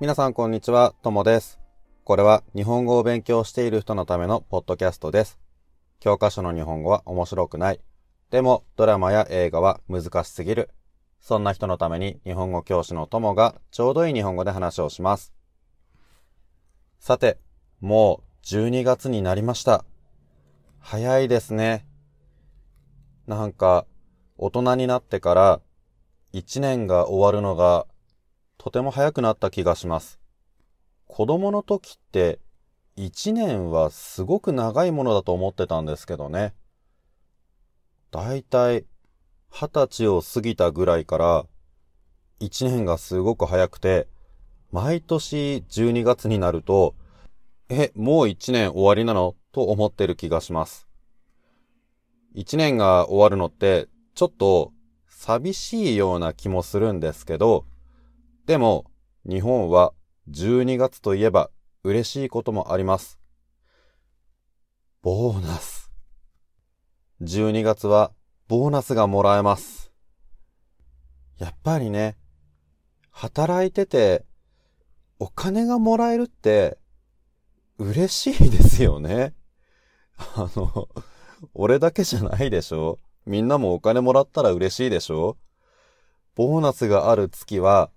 皆さんこんにちは、ともです。これは日本語を勉強している人のためのポッドキャストです。教科書の日本語は面白くない。でもドラマや映画は難しすぎる。そんな人のために日本語教師のともがちょうどいい日本語で話をします。さて、もう12月になりました。早いですね。なんか、大人になってから1年が終わるのがとても早くなった気がします。子供の時って1年はすごく長いものだと思ってたんですけどね。だいたい20歳を過ぎたぐらいから1年がすごく早くて、毎年12月になると、え、もう1年終わりなの？と思ってる気がします。1年が終わるのってちょっと寂しいような気もするんですけど、でも日本は12月といえば嬉しいこともあります。ボーナス。12月はボーナスがもらえます。やっぱりね、働いててお金がもらえるって嬉しいですよね。あの、俺だけじゃないでしょみんなもお金もらったら嬉しいでしょボーナスがある月は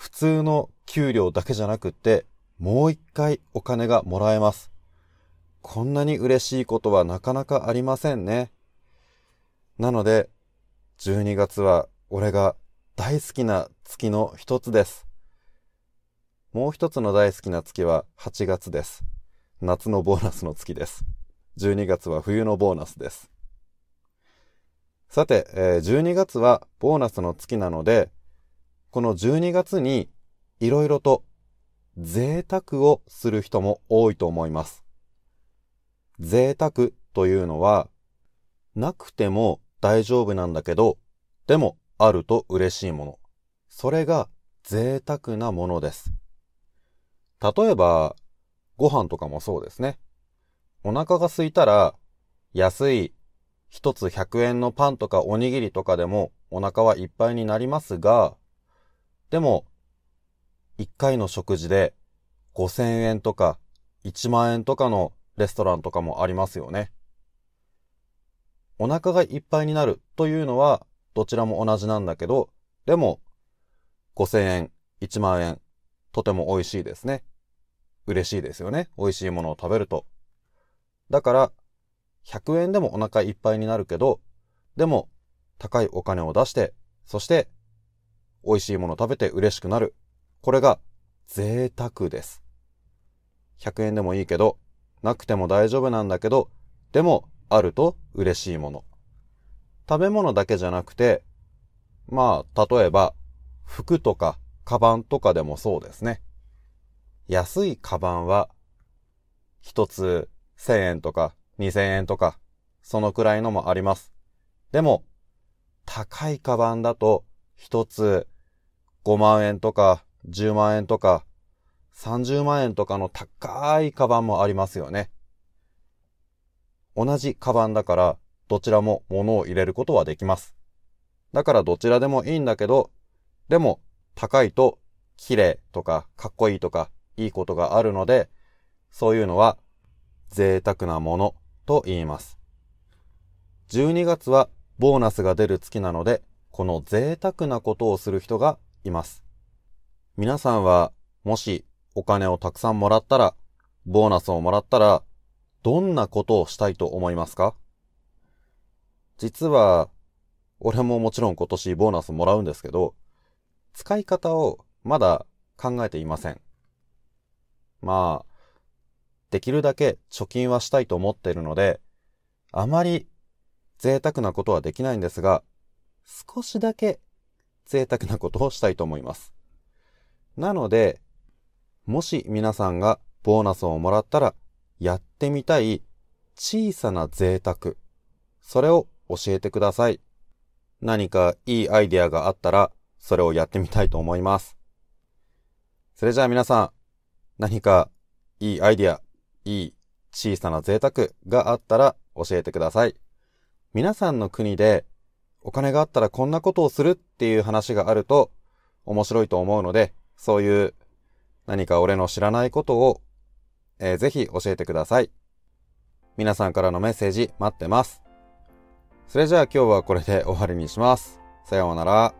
普通の給料だけじゃなくて、もう一回お金がもらえます。こんなに嬉しいことはなかなかありませんね。なので、12月は俺が大好きな月の一つです。もう一つの大好きな月は8月です。夏のボーナスの月です。12月は冬のボーナスです。さて、えー12月はボーナスの月なので、この12月にいろいろと贅沢をする人も多いと思います。贅沢というのは、なくても大丈夫なんだけど、でもあると嬉しいもの。それが贅沢なものです。例えば、ご飯とかもそうですね。お腹が空いたら、安い一つ100円のパンとかおにぎりとかでもお腹はいっぱいになりますが、でも、1回の食事で5000円とか1万円とかのレストランとかもありますよね。お腹がいっぱいになるというのはどちらも同じなんだけど、でも5000円、1万円、とても美味しいですね。嬉しいですよね。美味しいものを食べると。だから、100円でもお腹いっぱいになるけど、でも高いお金を出して、そして美味しいもの食べて嬉しくなる。これが贅沢です。100円でもいいけど、なくても大丈夫なんだけど、でもあると嬉しいもの。食べ物だけじゃなくて、まあ、例えば、服とか、カバンとかでもそうですね。安いカバンは、一つ1000円とか2000円とか、そのくらいのもあります。でも、高いカバンだと、一つ5万円とか10万円とか30万円とかの高いカバンもありますよね。同じカバンだからどちらも物を入れることはできます。だからどちらでもいいんだけど、でも高いと綺麗とかかっこいいとかいいことがあるので、そういうのは贅沢なものと言います。12月はボーナスが出る月なので、この贅沢なことをする人がいます。皆さんは、もしお金をたくさんもらったら、ボーナスをもらったら、どんなことをしたいと思いますか？実は、俺ももちろん今年ボーナスもらうんですけど、使い方をまだ考えていません。まあ、できるだけ貯金はしたいと思っているので、あまり贅沢なことはできないんですが、少しだけ贅沢なことをしたいと思います。なので、もし皆さんがボーナスをもらったらやってみたい小さな贅沢、それを教えてください。何かいいアイデアがあったらそれをやってみたいと思います。それじゃあ皆さん、何かいいアイディア、いい小さな贅沢があったら教えてください。皆さんの国でお金があったらこんなことをするっていう話があると面白いと思うので、そういう何か俺の知らないことを、えー、ぜひ教えてください。皆さんからのメッセージ待ってます。それじゃあ今日はこれで終わりにします。さようなら。